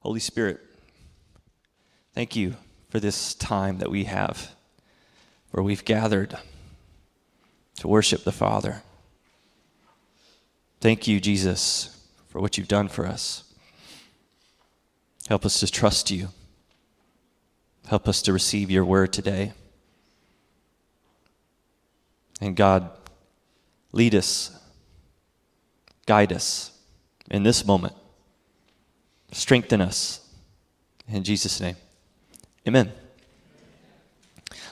Holy Spirit, thank you for this time that we have where we've gathered to worship the Father. Thank you, Jesus, for what you've done for us. Help us to trust you. Help us to receive your word today. And God, lead us, guide us in this moment. Strengthen us. In Jesus' name, amen.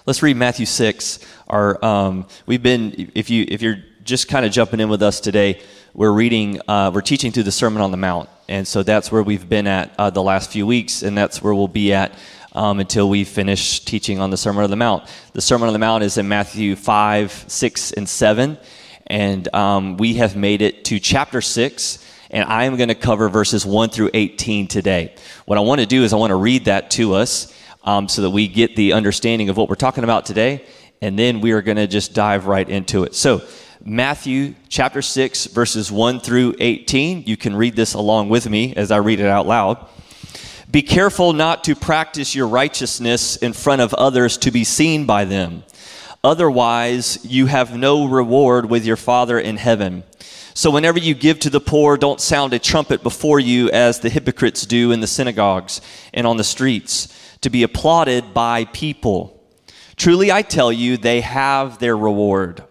Let's read Matthew 6. Our, um, we've been, if, you, if you're just kind of jumping in with us today, we're reading, uh, we're teaching through the Sermon on the Mount. And so that's where we've been at uh, the last few weeks, and that's where we'll be at um, until we finish teaching on the Sermon on the Mount. The Sermon on the Mount is in Matthew 5, 6, and 7. And um, we have made it to chapter 6 and I am going to cover verses 1 through 18 today. What I want to do is I want to read that to us um, so that we get the understanding of what we're talking about today, and then we are going to just dive right into it. So, Matthew chapter 6, verses 1 through 18. You can read this along with me as I read it out loud. Be careful not to practice your righteousness in front of others to be seen by them. Otherwise, you have no reward with your Father in heaven. So, whenever you give to the poor, don't sound a trumpet before you as the hypocrites do in the synagogues and on the streets, to be applauded by people. Truly, I tell you, they have their reward.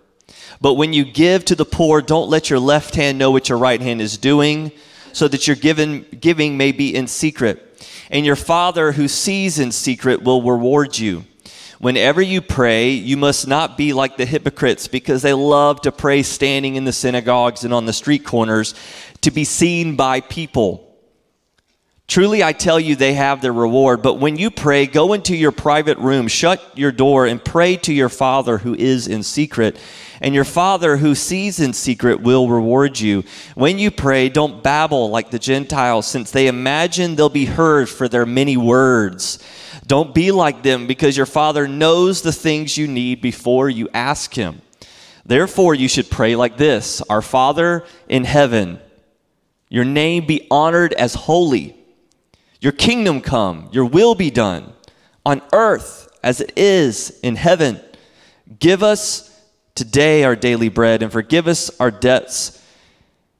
But when you give to the poor, don't let your left hand know what your right hand is doing, so that your given, giving may be in secret. And your Father who sees in secret will reward you. Whenever you pray, you must not be like the hypocrites because they love to pray standing in the synagogues and on the street corners to be seen by people. Truly, I tell you, they have their reward. But when you pray, go into your private room, shut your door, and pray to your Father who is in secret. And your Father who sees in secret will reward you. When you pray, don't babble like the Gentiles, since they imagine they'll be heard for their many words. Don't be like them because your Father knows the things you need before you ask Him. Therefore, you should pray like this Our Father in heaven, your name be honored as holy. Your kingdom come, your will be done on earth as it is in heaven. Give us today our daily bread and forgive us our debts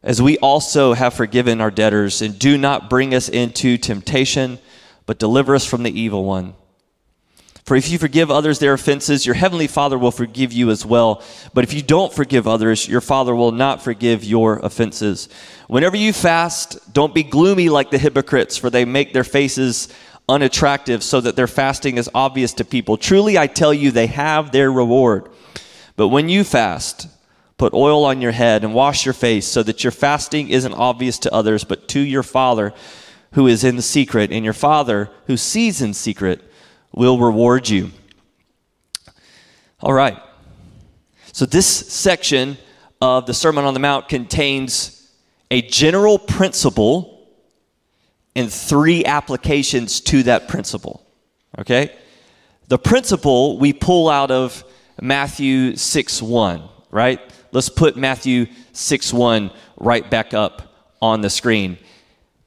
as we also have forgiven our debtors. And do not bring us into temptation but deliver us from the evil one. For if you forgive others their offenses, your heavenly Father will forgive you as well. But if you don't forgive others, your Father will not forgive your offenses. Whenever you fast, don't be gloomy like the hypocrites, for they make their faces unattractive so that their fasting is obvious to people. Truly, I tell you, they have their reward. But when you fast, put oil on your head and wash your face so that your fasting isn't obvious to others, but to your Father who is in secret, and your Father who sees in secret will reward you. All right. So, this section of the Sermon on the Mount contains a general principle and three applications to that principle. Okay? The principle we pull out of Matthew 6 1, right? Let's put Matthew 6 1 right back up on the screen.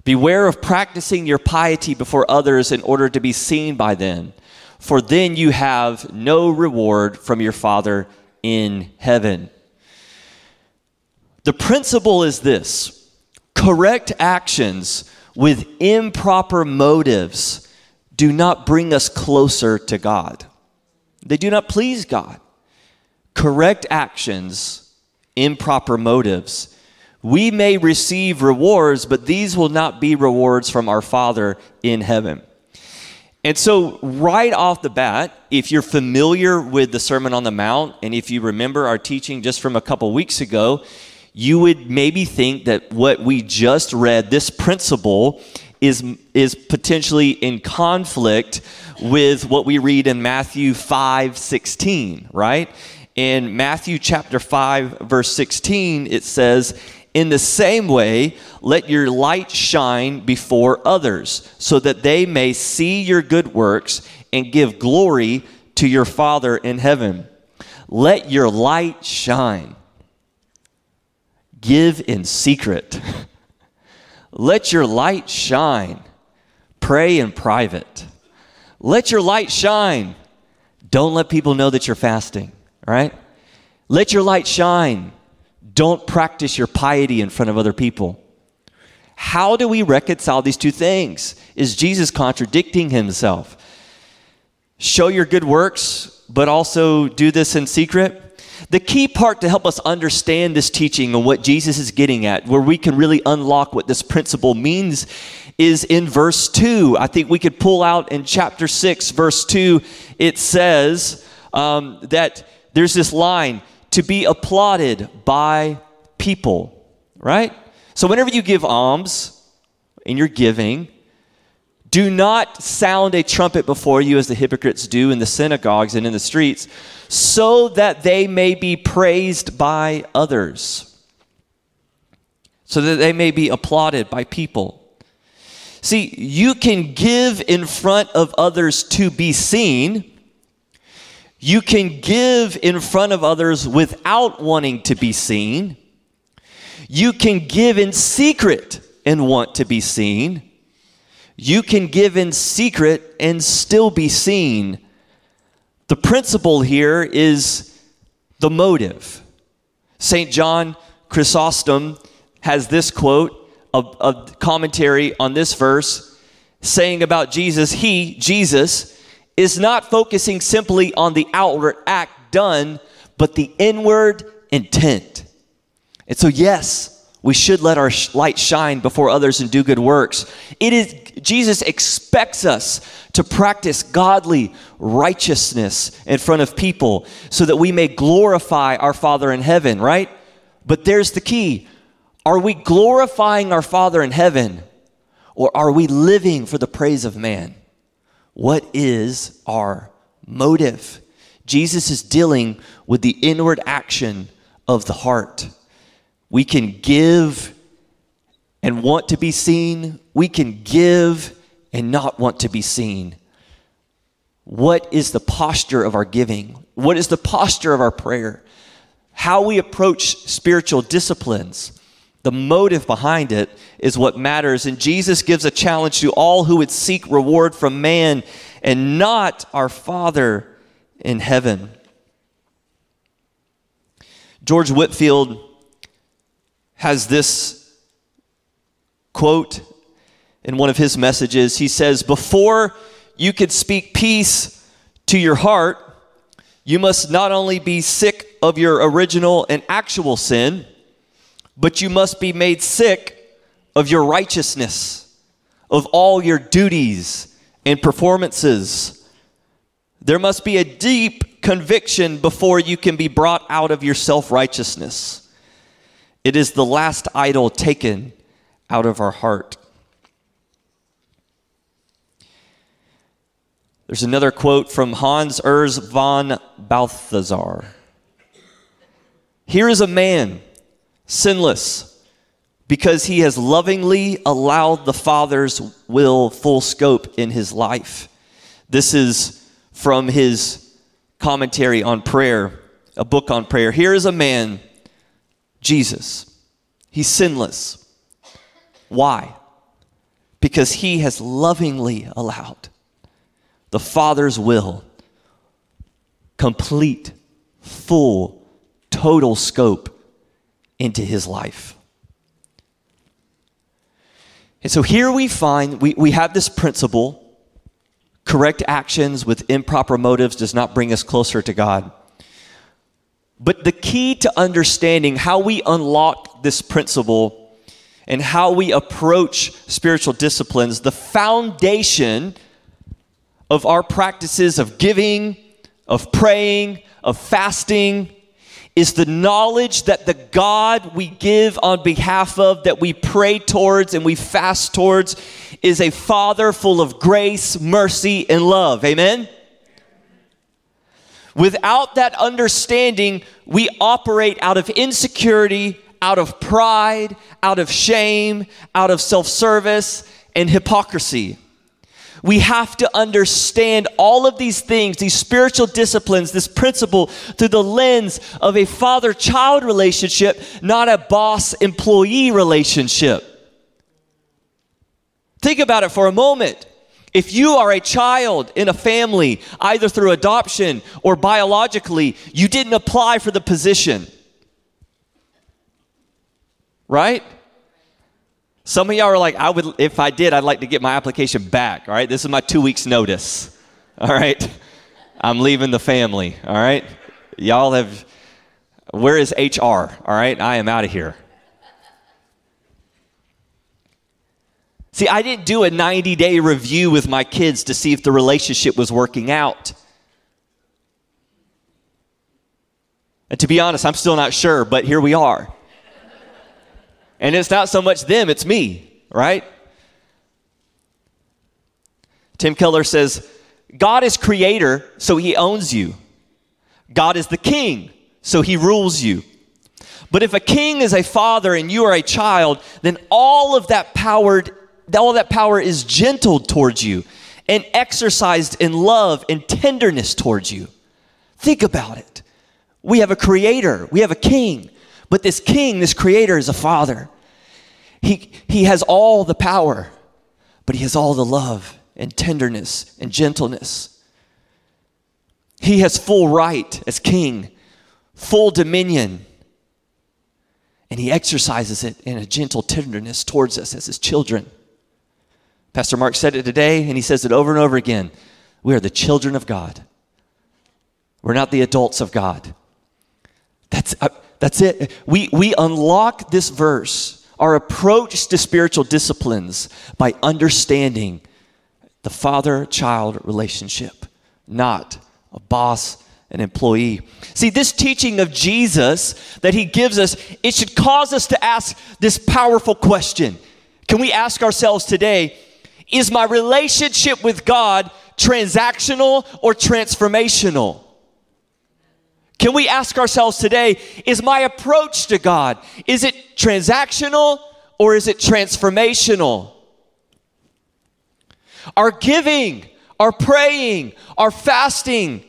Beware of practicing your piety before others in order to be seen by them, for then you have no reward from your Father in heaven. The principle is this correct actions with improper motives do not bring us closer to God. They do not please God. Correct actions, improper motives, we may receive rewards, but these will not be rewards from our Father in heaven. And so, right off the bat, if you're familiar with the Sermon on the Mount, and if you remember our teaching just from a couple weeks ago, you would maybe think that what we just read, this principle, is, is potentially in conflict with what we read in Matthew 5 16, right? In Matthew chapter 5, verse 16, it says, in the same way, let your light shine before others, so that they may see your good works and give glory to your Father in heaven. Let your light shine. Give in secret. let your light shine pray in private. Let your light shine. Don't let people know that you're fasting, right? Let your light shine. Don't practice your piety in front of other people. How do we reconcile these two things? Is Jesus contradicting himself? Show your good works, but also do this in secret? The key part to help us understand this teaching and what Jesus is getting at, where we can really unlock what this principle means, is in verse 2. I think we could pull out in chapter 6, verse 2, it says um, that there's this line to be applauded by people, right? So whenever you give alms and you're giving, do not sound a trumpet before you as the hypocrites do in the synagogues and in the streets, so that they may be praised by others, so that they may be applauded by people. See, you can give in front of others to be seen. You can give in front of others without wanting to be seen. You can give in secret and want to be seen. You can give in secret and still be seen. The principle here is the motive. St. John Chrysostom has this quote, a, a commentary on this verse, saying about Jesus, He, Jesus, is not focusing simply on the outward act done, but the inward intent. And so, yes, we should let our light shine before others and do good works. It is Jesus expects us to practice godly righteousness in front of people so that we may glorify our Father in heaven, right? But there's the key. Are we glorifying our Father in heaven or are we living for the praise of man? What is our motive? Jesus is dealing with the inward action of the heart. We can give and want to be seen. We can give and not want to be seen. What is the posture of our giving? What is the posture of our prayer? How we approach spiritual disciplines. The motive behind it is what matters. And Jesus gives a challenge to all who would seek reward from man and not our Father in heaven. George Whitefield has this quote in one of his messages. He says, Before you could speak peace to your heart, you must not only be sick of your original and actual sin, but you must be made sick of your righteousness, of all your duties and performances. There must be a deep conviction before you can be brought out of your self righteousness. It is the last idol taken out of our heart. There's another quote from Hans Urs von Balthasar. Here is a man, sinless, because he has lovingly allowed the Father's will full scope in his life. This is from his commentary on prayer, a book on prayer. Here is a man Jesus. He's sinless. Why? Because he has lovingly allowed the Father's will, complete, full, total scope into his life. And so here we find we, we have this principle correct actions with improper motives does not bring us closer to God. But the key to understanding how we unlock this principle and how we approach spiritual disciplines, the foundation of our practices of giving, of praying, of fasting, is the knowledge that the God we give on behalf of, that we pray towards and we fast towards, is a Father full of grace, mercy, and love. Amen? Without that understanding, we operate out of insecurity, out of pride, out of shame, out of self service, and hypocrisy. We have to understand all of these things, these spiritual disciplines, this principle through the lens of a father child relationship, not a boss employee relationship. Think about it for a moment. If you are a child in a family, either through adoption or biologically, you didn't apply for the position. Right? Some of y'all are like, I would, if I did, I'd like to get my application back. All right, this is my two weeks' notice. All right, I'm leaving the family. All right, y'all have, where is HR? All right, I am out of here. See, I didn't do a 90 day review with my kids to see if the relationship was working out. And to be honest, I'm still not sure, but here we are. And it's not so much them, it's me, right? Tim Keller says, God is creator, so he owns you. God is the king, so he rules you. But if a king is a father and you are a child, then all of that power all that power is gentled towards you and exercised in love and tenderness towards you. Think about it. We have a creator, we have a king, but this king, this creator, is a father. He, he has all the power, but he has all the love and tenderness and gentleness. He has full right as king, full dominion, and he exercises it in a gentle tenderness towards us as his children. Pastor Mark said it today, and he says it over and over again. We are the children of God. We're not the adults of God. That's, uh, that's it. We, we unlock this verse, our approach to spiritual disciplines, by understanding the father child relationship, not a boss an employee. See, this teaching of Jesus that he gives us, it should cause us to ask this powerful question. Can we ask ourselves today, is my relationship with God transactional or transformational? Can we ask ourselves today, is my approach to God, is it transactional or is it transformational? Our giving, our praying, our fasting,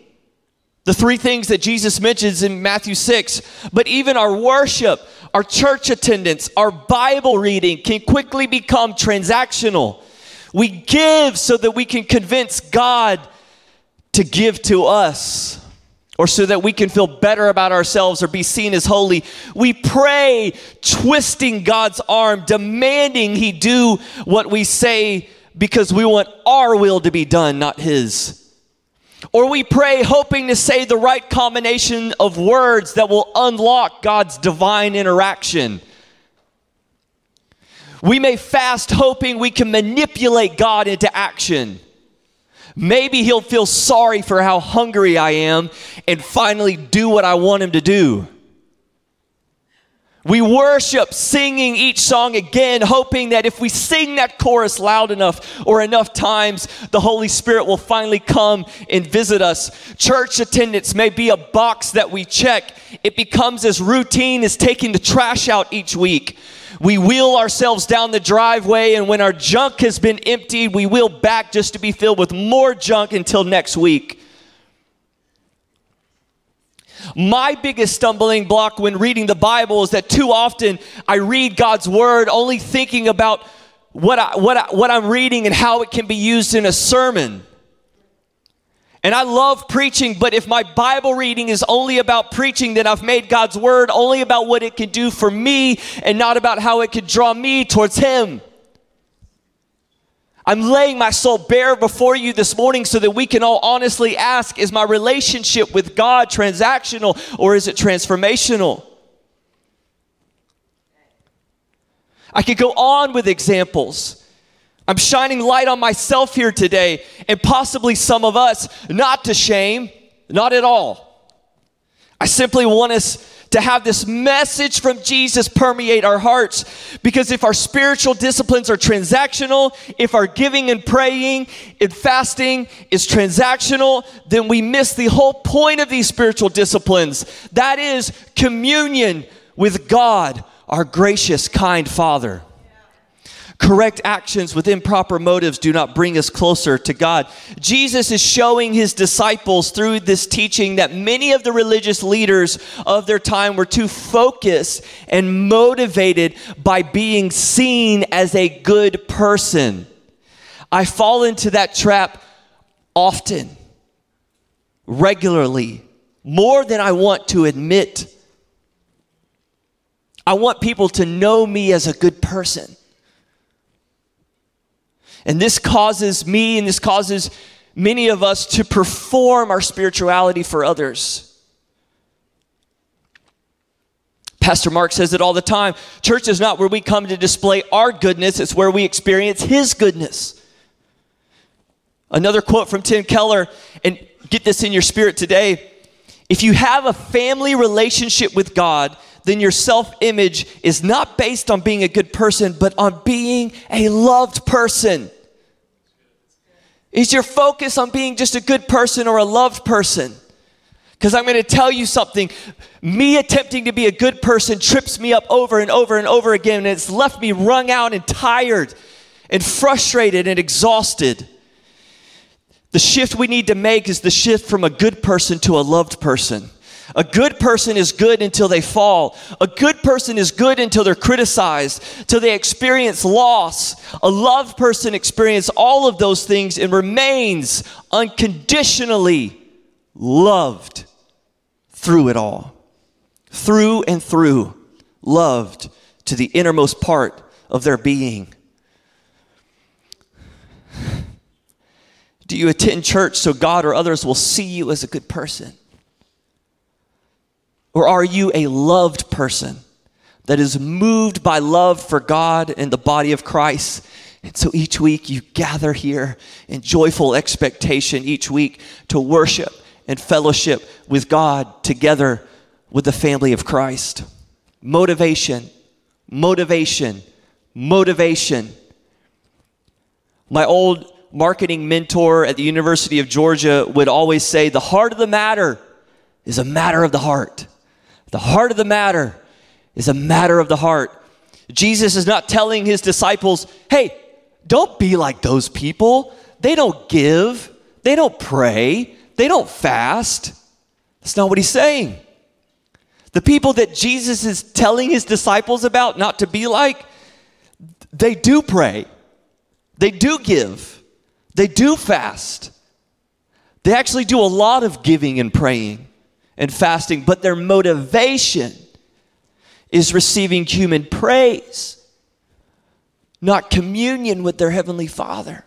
the three things that Jesus mentions in Matthew 6, but even our worship, our church attendance, our Bible reading can quickly become transactional. We give so that we can convince God to give to us or so that we can feel better about ourselves or be seen as holy. We pray, twisting God's arm, demanding He do what we say because we want our will to be done, not His. Or we pray hoping to say the right combination of words that will unlock God's divine interaction. We may fast hoping we can manipulate God into action. Maybe He'll feel sorry for how hungry I am and finally do what I want Him to do. We worship singing each song again, hoping that if we sing that chorus loud enough or enough times, the Holy Spirit will finally come and visit us. Church attendance may be a box that we check, it becomes as routine as taking the trash out each week. We wheel ourselves down the driveway, and when our junk has been emptied, we wheel back just to be filled with more junk until next week. My biggest stumbling block when reading the Bible is that too often I read God's word only thinking about what, I, what, I, what I'm reading and how it can be used in a sermon. And I love preaching, but if my Bible reading is only about preaching, then I've made God's word only about what it can do for me and not about how it could draw me towards Him. I'm laying my soul bare before you this morning so that we can all honestly ask Is my relationship with God transactional or is it transformational? I could go on with examples. I'm shining light on myself here today and possibly some of us, not to shame, not at all. I simply want us to have this message from Jesus permeate our hearts because if our spiritual disciplines are transactional, if our giving and praying and fasting is transactional, then we miss the whole point of these spiritual disciplines. That is communion with God, our gracious, kind Father. Correct actions with improper motives do not bring us closer to God. Jesus is showing his disciples through this teaching that many of the religious leaders of their time were too focused and motivated by being seen as a good person. I fall into that trap often, regularly, more than I want to admit. I want people to know me as a good person. And this causes me and this causes many of us to perform our spirituality for others. Pastor Mark says it all the time. Church is not where we come to display our goodness, it's where we experience His goodness. Another quote from Tim Keller, and get this in your spirit today. If you have a family relationship with God, then your self image is not based on being a good person, but on being a loved person. Is your focus on being just a good person or a loved person? Because I'm going to tell you something. Me attempting to be a good person trips me up over and over and over again, and it's left me wrung out and tired and frustrated and exhausted. The shift we need to make is the shift from a good person to a loved person. A good person is good until they fall. A good person is good until they're criticized, till they experience loss. A loved person experiences all of those things and remains unconditionally loved through it all. Through and through, loved to the innermost part of their being. Do you attend church so God or others will see you as a good person? Or are you a loved person that is moved by love for God and the body of Christ? And so each week you gather here in joyful expectation each week to worship and fellowship with God together with the family of Christ. Motivation, motivation, motivation. My old marketing mentor at the University of Georgia would always say, The heart of the matter is a matter of the heart. The heart of the matter is a matter of the heart. Jesus is not telling his disciples, hey, don't be like those people. They don't give, they don't pray, they don't fast. That's not what he's saying. The people that Jesus is telling his disciples about not to be like, they do pray, they do give, they do fast. They actually do a lot of giving and praying and fasting, but their motivation is receiving human praise, not communion with their Heavenly Father.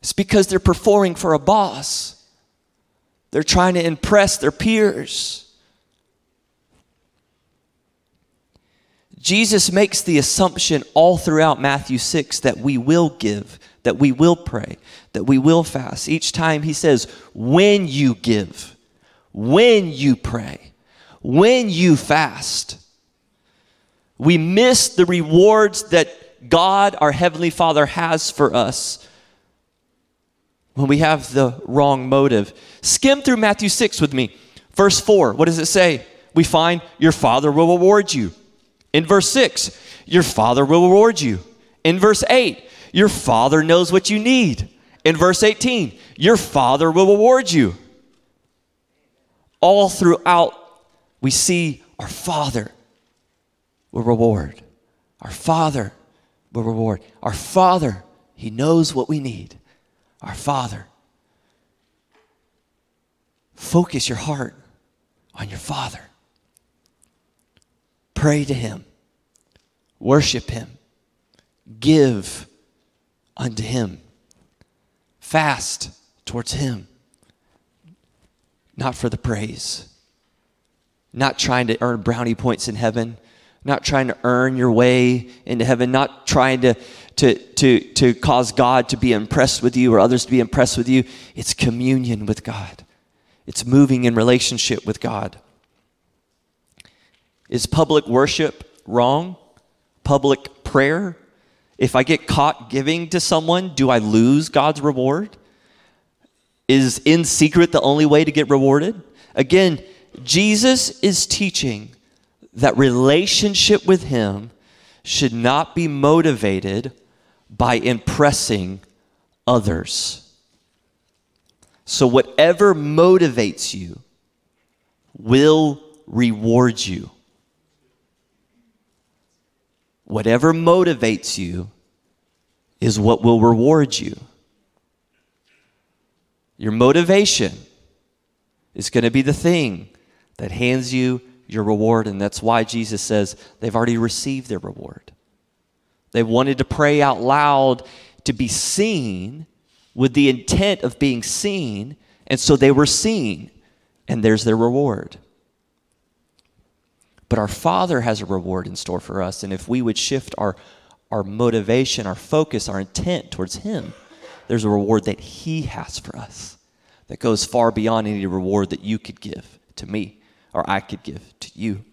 It's because they're performing for a boss. They're trying to impress their peers. Jesus makes the assumption all throughout Matthew 6 that we will give, that we will pray, that we will fast. Each time he says, when you give when you pray, when you fast. We miss the rewards that God, our Heavenly Father, has for us when we have the wrong motive. Skim through Matthew 6 with me. Verse 4, what does it say? We find your Father will reward you. In verse 6, your Father will reward you. In verse 8, your Father knows what you need. In verse 18, your Father will reward you all throughout, we see our Father will reward. Our Father will reward. Our Father, He knows what we need. Our Father. Focus your heart on your Father. Pray to Him. Worship Him. Give unto Him. Fast towards Him not for the praise, not trying to earn brownie points in heaven, not trying to earn your way into heaven, not trying to, to, to, to cause God to be impressed with you or others to be impressed with you. It's communion with God, it's moving in relationship with God. Is public worship wrong? Public prayer? If I get caught giving to someone, do I lose God's reward? Is in secret the only way to get rewarded? Again, Jesus is teaching that relationship with Him should not be motivated by impressing others. So, whatever motivates you will reward you. Whatever motivates you, is what will reward you. Your motivation is going to be the thing that hands you your reward. And that's why Jesus says they've already received their reward. They wanted to pray out loud to be seen with the intent of being seen. And so they were seen, and there's their reward. But our Father has a reward in store for us. And if we would shift our, our motivation, our focus, our intent towards Him, there's a reward that He has for us that goes far beyond any reward that you could give to me or I could give to you.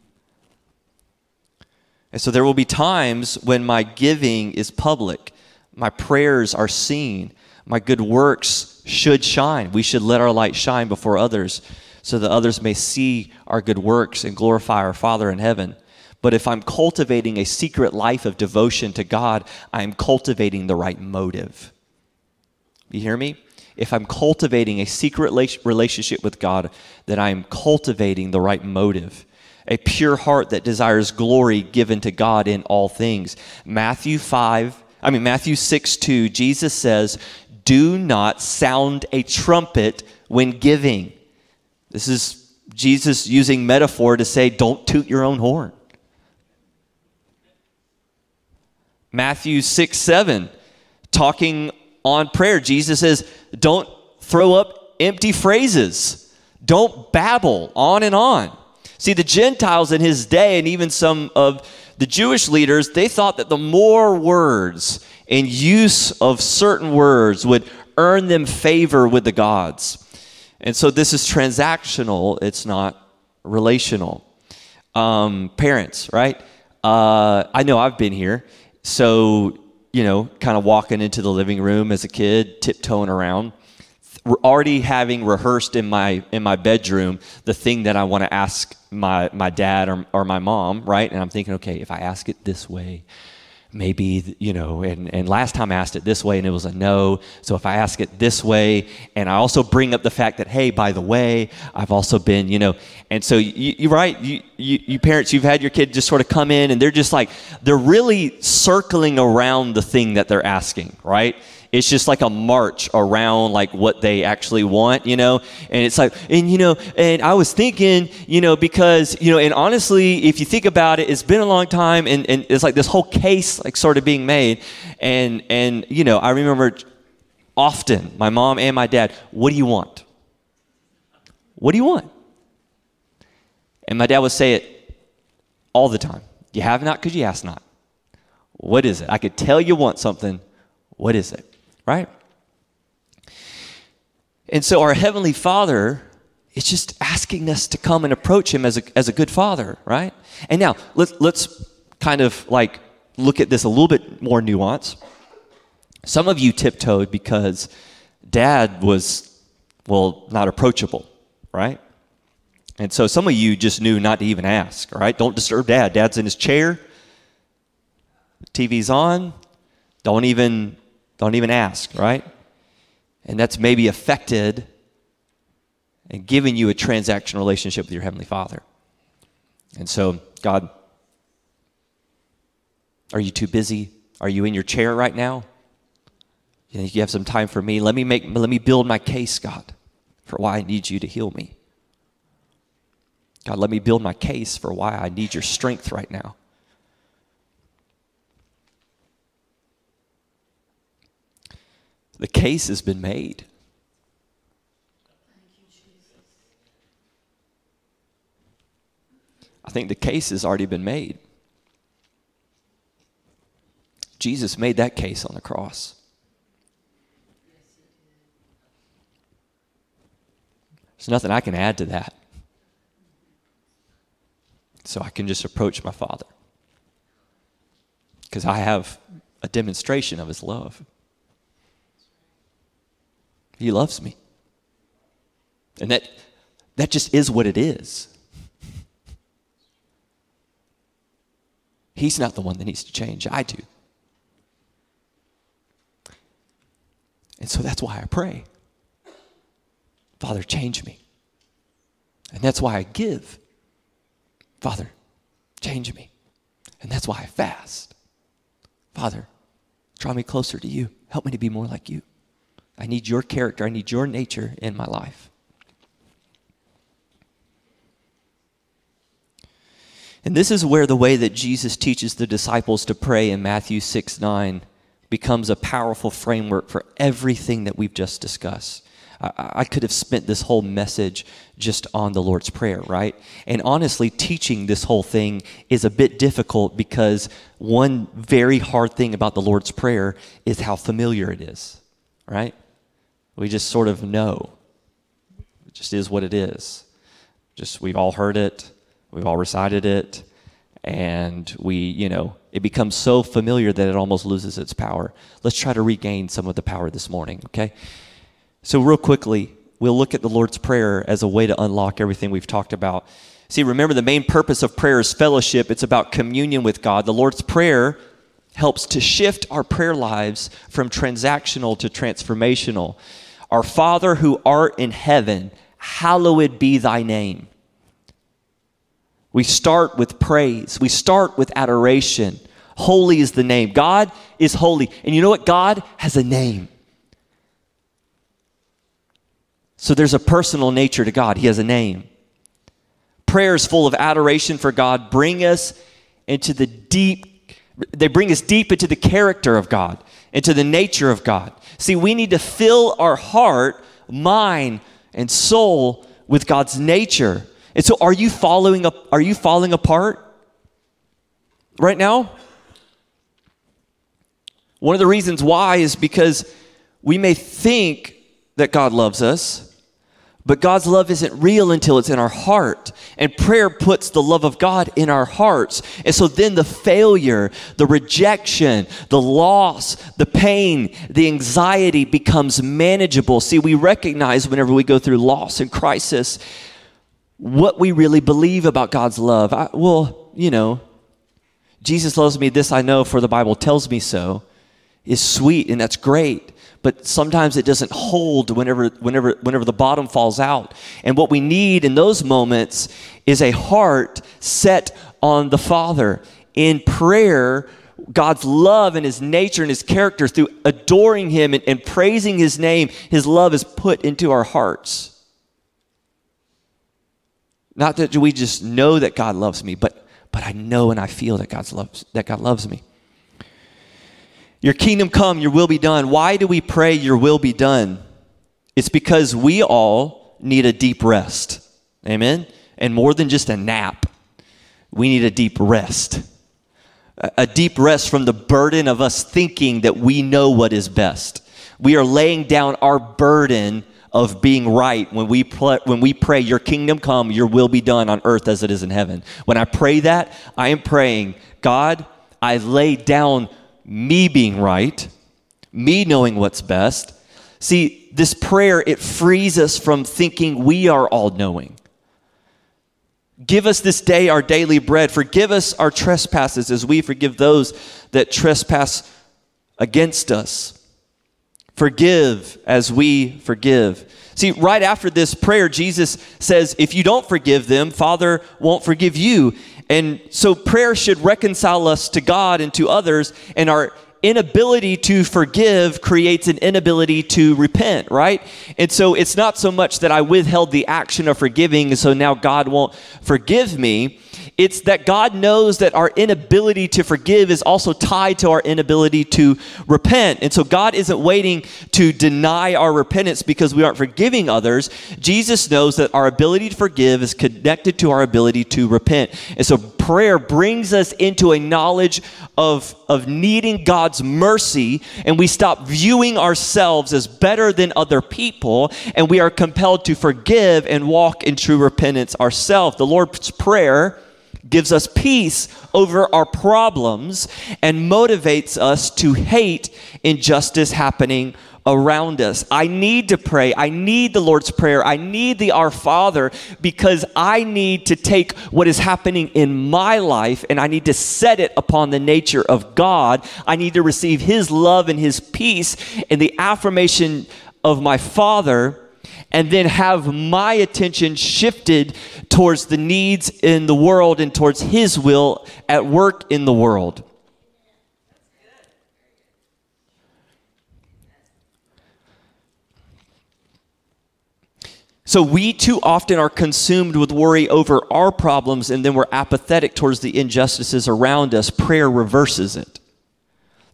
And so there will be times when my giving is public, my prayers are seen, my good works should shine. We should let our light shine before others so that others may see our good works and glorify our Father in heaven. But if I'm cultivating a secret life of devotion to God, I'm cultivating the right motive. You hear me? If I'm cultivating a secret relationship with God, then I'm cultivating the right motive a pure heart that desires glory given to God in all things. Matthew 5, I mean, Matthew 6 2, Jesus says, Do not sound a trumpet when giving. This is Jesus using metaphor to say, Don't toot your own horn. Matthew 6 7, talking on prayer, Jesus says, Don't throw up empty phrases. Don't babble on and on. See, the Gentiles in his day, and even some of the Jewish leaders, they thought that the more words and use of certain words would earn them favor with the gods. And so this is transactional, it's not relational. Um, parents, right? Uh, I know I've been here. So, you know, kind of walking into the living room as a kid, tiptoeing around already having rehearsed in my in my bedroom the thing that I want to ask my my dad or, or my mom, right? And I'm thinking, okay, if I ask it this way, maybe you know and, and last time i asked it this way and it was a no. So if i ask it this way and i also bring up the fact that hey by the way i've also been you know and so you, you right. You, you, you parents you've had your kid just sort of come in and they're just like they're really circling around the thing that they're asking right it's just like a march around like what they actually want, you know? And it's like, and you know, and I was thinking, you know, because, you know, and honestly, if you think about it, it's been a long time and, and it's like this whole case like sort of being made. And, and, you know, I remember often my mom and my dad, what do you want? What do you want? And my dad would say it all the time. You have not because you ask not. What is it? I could tell you want something. What is it? Right? And so our Heavenly Father is just asking us to come and approach Him as a, as a good Father, right? And now let's, let's kind of like look at this a little bit more nuance. Some of you tiptoed because dad was, well, not approachable, right? And so some of you just knew not to even ask, right? Don't disturb dad. Dad's in his chair, TV's on. Don't even don't even ask, right? And that's maybe affected and giving you a transaction relationship with your Heavenly Father. And so, God, are you too busy? Are you in your chair right now? You, know, you have some time for me. Let me make let me build my case, God, for why I need you to heal me. God, let me build my case for why I need your strength right now. The case has been made. I think the case has already been made. Jesus made that case on the cross. There's nothing I can add to that. So I can just approach my Father. Because I have a demonstration of His love. He loves me. And that, that just is what it is. He's not the one that needs to change, I do. And so that's why I pray. Father, change me. And that's why I give. Father, change me. And that's why I fast. Father, Draw me closer to you. Help me to be more like you. I need your character, I need your nature in my life. And this is where the way that Jesus teaches the disciples to pray in Matthew 6 9 becomes a powerful framework for everything that we've just discussed. I, I, could have spent this whole message just on the Lord's Prayer, right? And honestly, teaching this whole thing is a bit difficult because one very hard thing about the Lord's Prayer is how familiar it is, right? We just sort of know. It just is what it is. Just we've all heard it, we've all recited it, and we, you know, it becomes so familiar that it almost loses its power. Let's try to regain some of the power this morning, okay? So, real quickly, we'll look at the Lord's Prayer as a way to unlock everything we've talked about. See, remember the main purpose of prayer is fellowship, it's about communion with God. The Lord's Prayer helps to shift our prayer lives from transactional to transformational. Our Father who art in heaven, hallowed be thy name. We start with praise, we start with adoration. Holy is the name. God is holy. And you know what? God has a name. So there's a personal nature to God, He has a name. Prayers full of adoration for God bring us into the deep, they bring us deep into the character of God, into the nature of God. See, we need to fill our heart, mind, and soul with God's nature. And so are you following up are you falling apart right now? One of the reasons why is because we may think that God loves us, but God's love isn't real until it's in our heart. And prayer puts the love of God in our hearts. And so then the failure, the rejection, the loss, the pain, the anxiety becomes manageable. See, we recognize whenever we go through loss and crisis what we really believe about God's love. I, well, you know, Jesus loves me, this I know, for the Bible tells me so, is sweet, and that's great but sometimes it doesn't hold whenever, whenever, whenever the bottom falls out. And what we need in those moments is a heart set on the Father. In prayer, God's love and His nature and His character through adoring Him and, and praising His name, His love is put into our hearts. Not that we just know that God loves me, but, but I know and I feel that, God's loves, that God loves me. Your kingdom come, your will be done. Why do we pray, your will be done? It's because we all need a deep rest. Amen? And more than just a nap, we need a deep rest. A deep rest from the burden of us thinking that we know what is best. We are laying down our burden of being right when we, pl- when we pray, Your kingdom come, your will be done on earth as it is in heaven. When I pray that, I am praying, God, I lay down me being right, me knowing what's best. See, this prayer, it frees us from thinking we are all knowing. Give us this day our daily bread. Forgive us our trespasses as we forgive those that trespass against us. Forgive as we forgive. See, right after this prayer, Jesus says, If you don't forgive them, Father won't forgive you. And so prayer should reconcile us to God and to others, and our inability to forgive creates an inability to repent, right? And so it's not so much that I withheld the action of forgiving, so now God won't forgive me. It's that God knows that our inability to forgive is also tied to our inability to repent. And so God isn't waiting to deny our repentance because we aren't forgiving others. Jesus knows that our ability to forgive is connected to our ability to repent. And so prayer brings us into a knowledge of, of needing God's mercy, and we stop viewing ourselves as better than other people, and we are compelled to forgive and walk in true repentance ourselves. The Lord's Prayer gives us peace over our problems and motivates us to hate injustice happening around us. I need to pray. I need the Lord's Prayer. I need the Our Father because I need to take what is happening in my life and I need to set it upon the nature of God. I need to receive His love and His peace and the affirmation of my Father and then have my attention shifted towards the needs in the world and towards His will at work in the world. So we too often are consumed with worry over our problems and then we're apathetic towards the injustices around us. Prayer reverses it.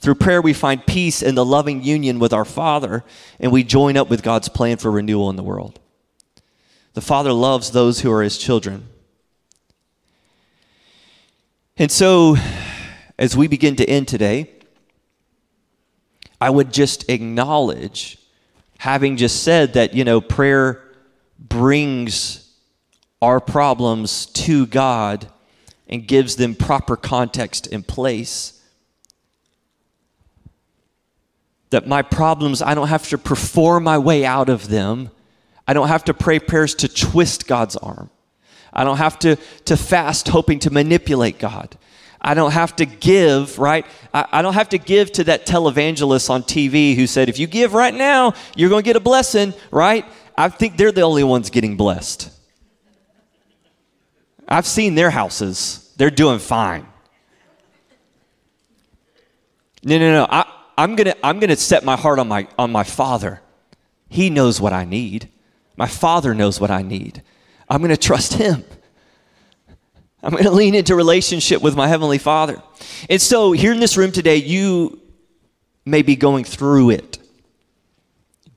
Through prayer, we find peace in the loving union with our Father, and we join up with God's plan for renewal in the world. The Father loves those who are His children. And so, as we begin to end today, I would just acknowledge, having just said that, you know, prayer brings our problems to God and gives them proper context and place. That my problems, I don't have to perform my way out of them. I don't have to pray prayers to twist God's arm. I don't have to, to fast hoping to manipulate God. I don't have to give, right? I, I, don't have to give to that televangelist on TV who said, if you give right now, you're going to get a blessing, right? I think they're the only ones getting blessed. I've seen their houses, they're doing fine. No, no, no. I, I'm gonna I'm gonna set my heart on my on my father. He knows what I need. My father knows what I need. I'm gonna trust him. I'm going to lean into relationship with my heavenly father. And so here in this room today, you may be going through it.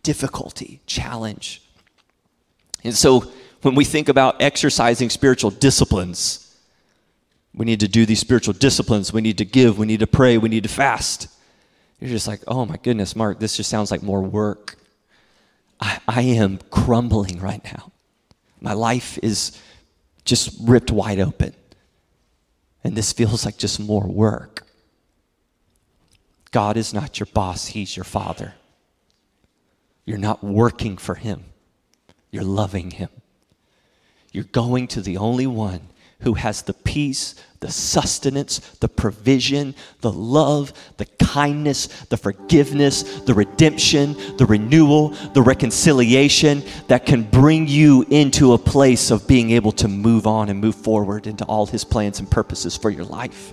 Difficulty, challenge. And so when we think about exercising spiritual disciplines, we need to do these spiritual disciplines. We need to give. We need to pray. We need to fast. You're just like, oh my goodness, Mark, this just sounds like more work. I, I am crumbling right now. My life is just ripped wide open. And this feels like just more work. God is not your boss, He's your Father. You're not working for Him. You're loving Him. You're going to the only one who has the peace, the sustenance, the provision, the love, the kindness, the forgiveness, the redemption, the renewal, the reconciliation that can bring you into a place of being able to move on and move forward into all His plans and purposes for your life.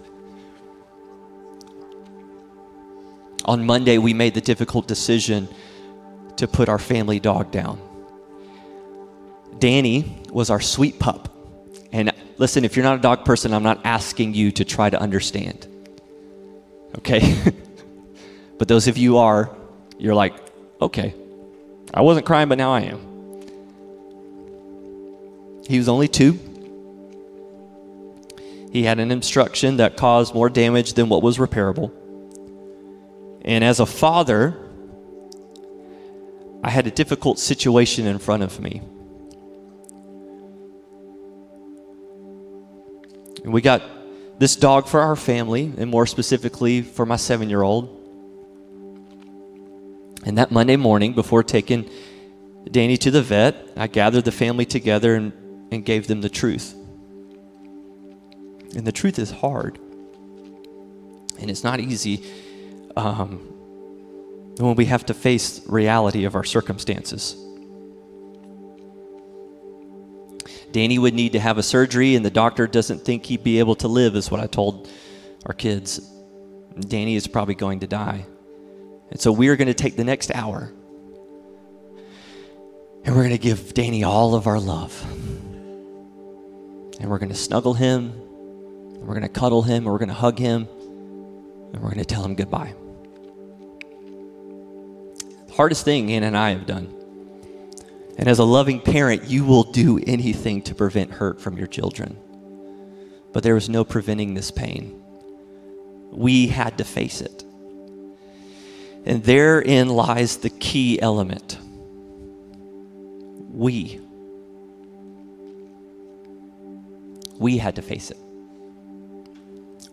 On Monday, we made the difficult decision to put our family dog down. Danny was our sweet pup. Listen, if you're not a dog person, I'm not asking you to try to understand. Okay? but those of you are, you're like, okay, I wasn't crying, but now I am. He was only two. He had an obstruction that caused more damage than what was repairable. And as a father, I had a difficult situation in front of me. And we got this dog for our family, and more specifically for my seven year old. And that Monday morning, before taking Danny to the vet, I gathered the family together and, and gave them the truth. And the truth is hard. And it's not easy um, when we have to face reality of our circumstances. Danny would need to have a surgery, and the doctor doesn't think he'd be able to live, is what I told our kids. Danny is probably going to die. And so we're going to take the next hour and we're going to give Danny all of our love. And we're going to snuggle him, and we're going to cuddle him, and we're going to hug him, and we're going to tell him goodbye. The hardest thing Anna and I have done and as a loving parent, you will do anything to prevent hurt from your children. But there was no preventing this pain. We had to face it. And therein lies the key element. We. We had to face it.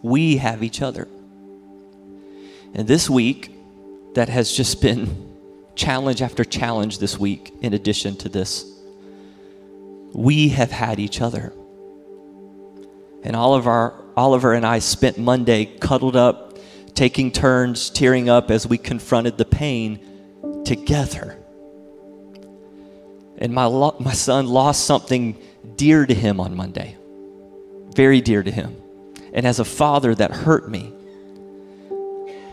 We have each other. And this week, that has just been challenge after challenge this week, in addition to this. We have had each other. And Oliver, Oliver and I spent Monday cuddled up, taking turns, tearing up as we confronted the pain together. And my, lo- my son lost something dear to him on Monday, very dear to him. And as a father, that hurt me.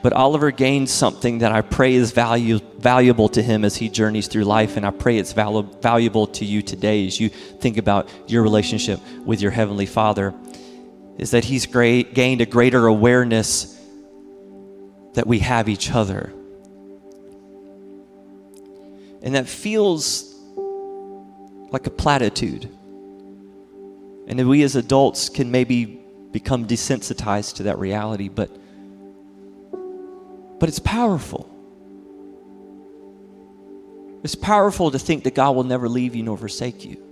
But Oliver gained something that I pray is value, valuable to him as he journeys through life, and I pray it's valu- valuable to you today as you think about your relationship with your Heavenly Father. Is that he's great, gained a greater awareness that we have each other. And that feels like a platitude. And that we as adults can maybe become desensitized to that reality, but but it's powerful. It's powerful to think that God will never leave you nor forsake you.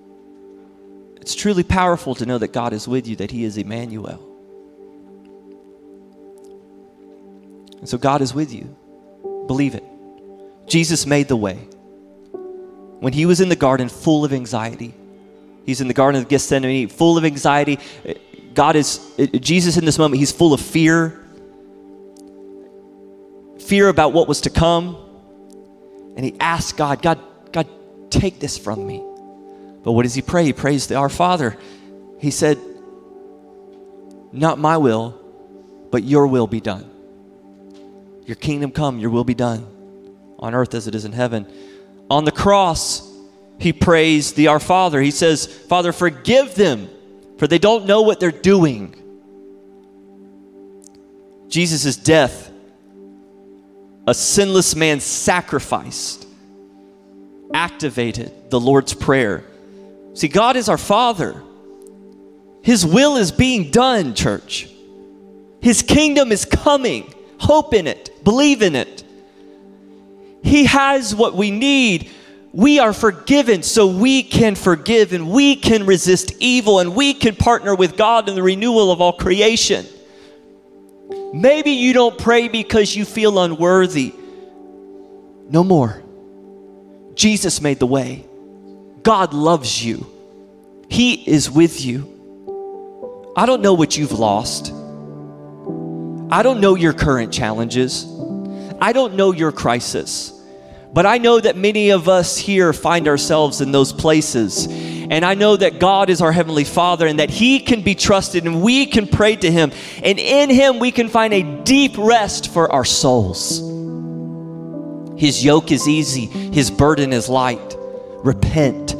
It's truly powerful to know that God is with you, that He is Emmanuel. And so God is with you. Believe it. Jesus made the way. When He was in the garden full of anxiety, He's in the Garden of Gethsemane full of anxiety. God is, Jesus in this moment, He's full of fear fear about what was to come. And he asked God, God, God, take this from me. But what does he pray? He prays to our Father. He said, Not my will, but your will be done. Your kingdom come, your will be done on earth as it is in heaven. On the cross, he prays the Our Father. He says, Father, forgive them, for they don't know what they're doing. Jesus' death a sinless man sacrificed, activated the Lord's Prayer. See, God is our Father. His will is being done, church. His kingdom is coming. Hope in it, believe in it. He has what we need. We are forgiven so we can forgive and we can resist evil and we can partner with God in the renewal of all creation. Maybe you don't pray because you feel unworthy. No more. Jesus made the way. God loves you. He is with you. I don't know what you've lost. I don't know your current challenges. I don't know your crisis. But I know that many of us here find ourselves in those places. And I know that God is our Heavenly Father and that He can be trusted and we can pray to Him. And in Him, we can find a deep rest for our souls. His yoke is easy, His burden is light. Repent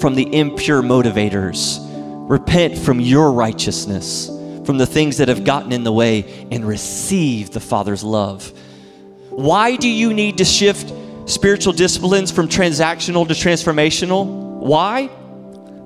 from the impure motivators, repent from your righteousness, from the things that have gotten in the way, and receive the Father's love. Why do you need to shift spiritual disciplines from transactional to transformational? Why?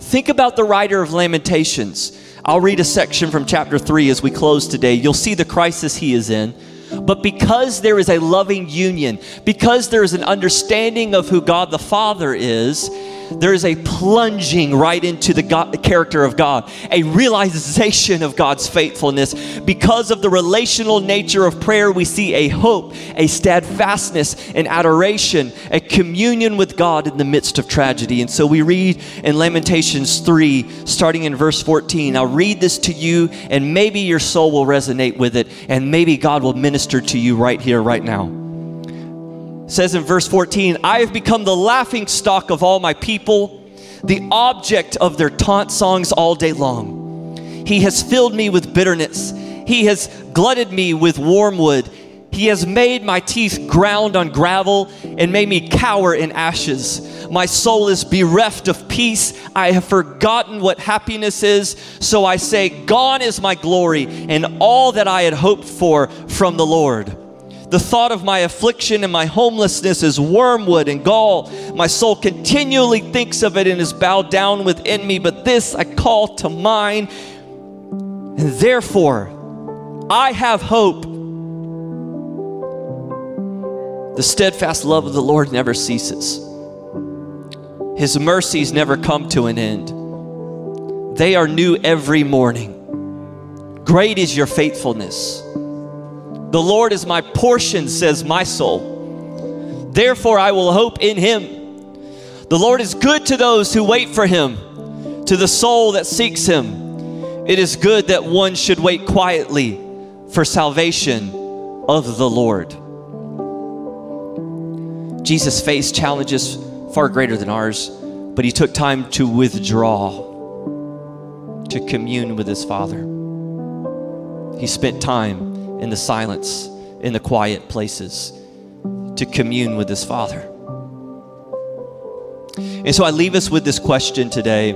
Think about the writer of Lamentations. I'll read a section from chapter 3 as we close today. You'll see the crisis he is in. But because there is a loving union, because there is an understanding of who God the Father is, there is a plunging right into the, God, character of God, a realization of God's faithfulness. Because of the relational nature of prayer, we see a hope, a steadfastness, an adoration, a communion with God in the midst of tragedy. And so we read in Lamentations 3, starting in verse 14. I'll read this to you, and maybe your soul will resonate with it, and maybe God will minister to you right here, right now says in verse 14, I have become the laughing stock of all my people, the object of their taunt songs all day long. He has filled me with bitterness. He has glutted me with wormwood. He has made my teeth ground on gravel and made me cower in ashes. My soul is bereft of peace. I have forgotten what happiness is. So I say, Gone is my glory and all that I had hoped for from the Lord. The thought of my affliction and my homelessness is wormwood and gall. My soul continually thinks of it and is bowed down within me, but this I call to mind. And therefore, I have hope. The steadfast love of the Lord never ceases, His mercies never come to an end. They are new every morning. Great is your faithfulness. The Lord is my portion, says my soul. Therefore, I will hope in him. The Lord is good to those who wait for him, to the soul that seeks him. It is good that one should wait quietly for salvation of the Lord. Jesus faced challenges far greater than ours, but he took time to withdraw, to commune with his Father. He spent time in the silence in the quiet places to commune with his Father. And so I leave us with this question today,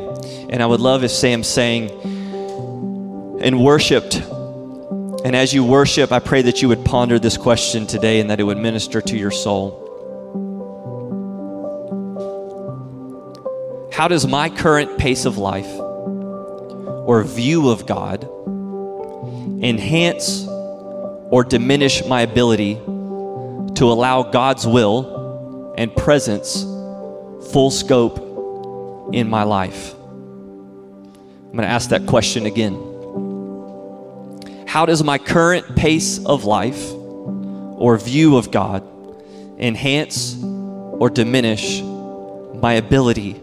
and I would love if Sam sang and worshiped. And as you worship, I pray that you would ponder this question today and that it would minister to your soul. How does my current pace of life or view of God enhance or diminish my ability to allow God's will and presence full scope in my life? I'm going to ask that question again. How does my current pace of life or view of God enhance or diminish my ability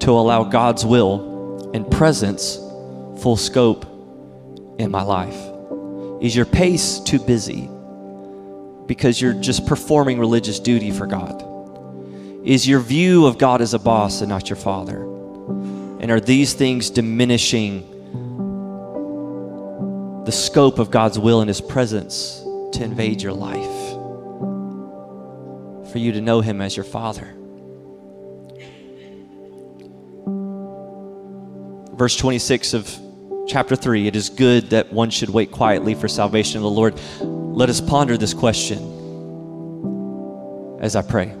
to allow God's will and presence full scope in my life? Is your pace too busy because you're just performing religious duty for God? Is your view of God as a boss and not your father? And are these things diminishing the scope of God's will and His presence to invade your life? For you to know Him as your Father. Verse 26 of chapter 3 It is good that one should wait quietly for salvation of the Lord. Let us ponder this question as I pray.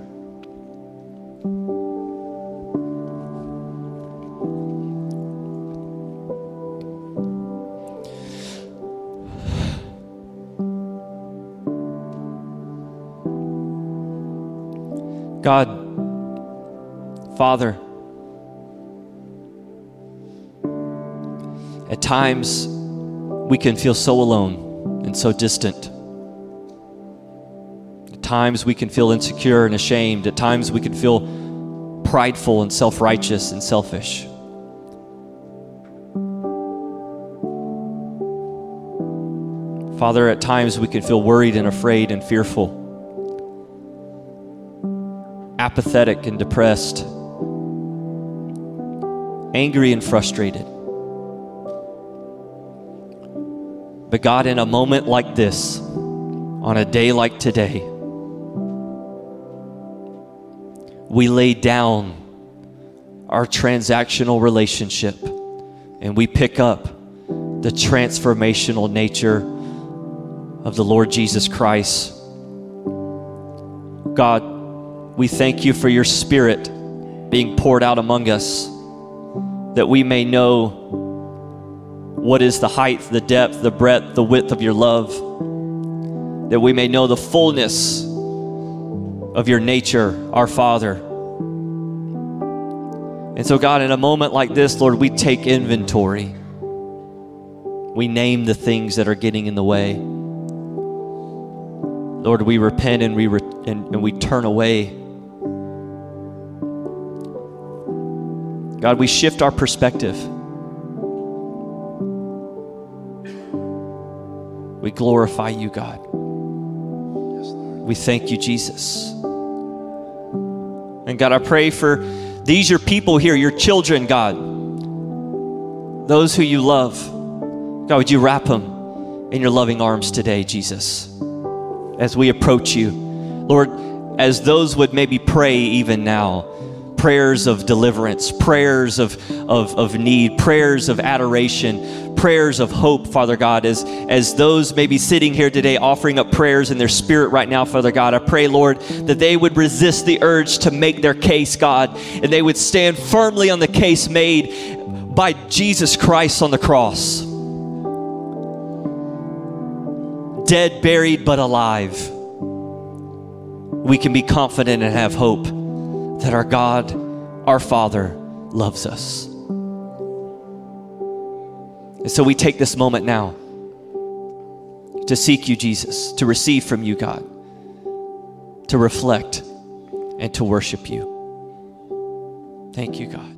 God, Father, at times we can feel so alone and so distant. At times we can feel insecure and ashamed. At times we can feel prideful and self righteous and selfish. Father, at times we can feel worried and afraid and fearful apathetic and depressed, angry and frustrated. But God, in a moment like this, on a day like today, we lay down our transactional relationship and we pick up the transformational nature of the Lord Jesus Christ. God, we thank you for your spirit being poured out among us that we may know what is the height, the depth, the breadth, the width of your love, that we may know the fullness of your nature, our Father. And so, God, in a moment like this, Lord, we take inventory. We name the things that are getting in the way. Lord, we repent and we, re- and, and we turn away God, we shift our perspective. We glorify you, God. We thank you, Jesus. And God, I pray for these, your people here, your children, God, those who you love. God, would you wrap them in your loving arms today, Jesus, as we approach you? Lord, as those would maybe pray even now prayers of deliverance, prayers of, of, of need, prayers of adoration, prayers of hope, Father God, as, as those maybe sitting here today offering up prayers in their spirit right now, Father God, I pray, Lord, that they would resist the urge to make their case, God, and they would stand firmly on the case made by Jesus Christ on the cross. Dead, buried, but alive. We can be confident and have hope that our God, our Father, loves us. And so we take this moment now to seek you, Jesus, to receive from you, God, to reflect and to worship you. Thank you, God.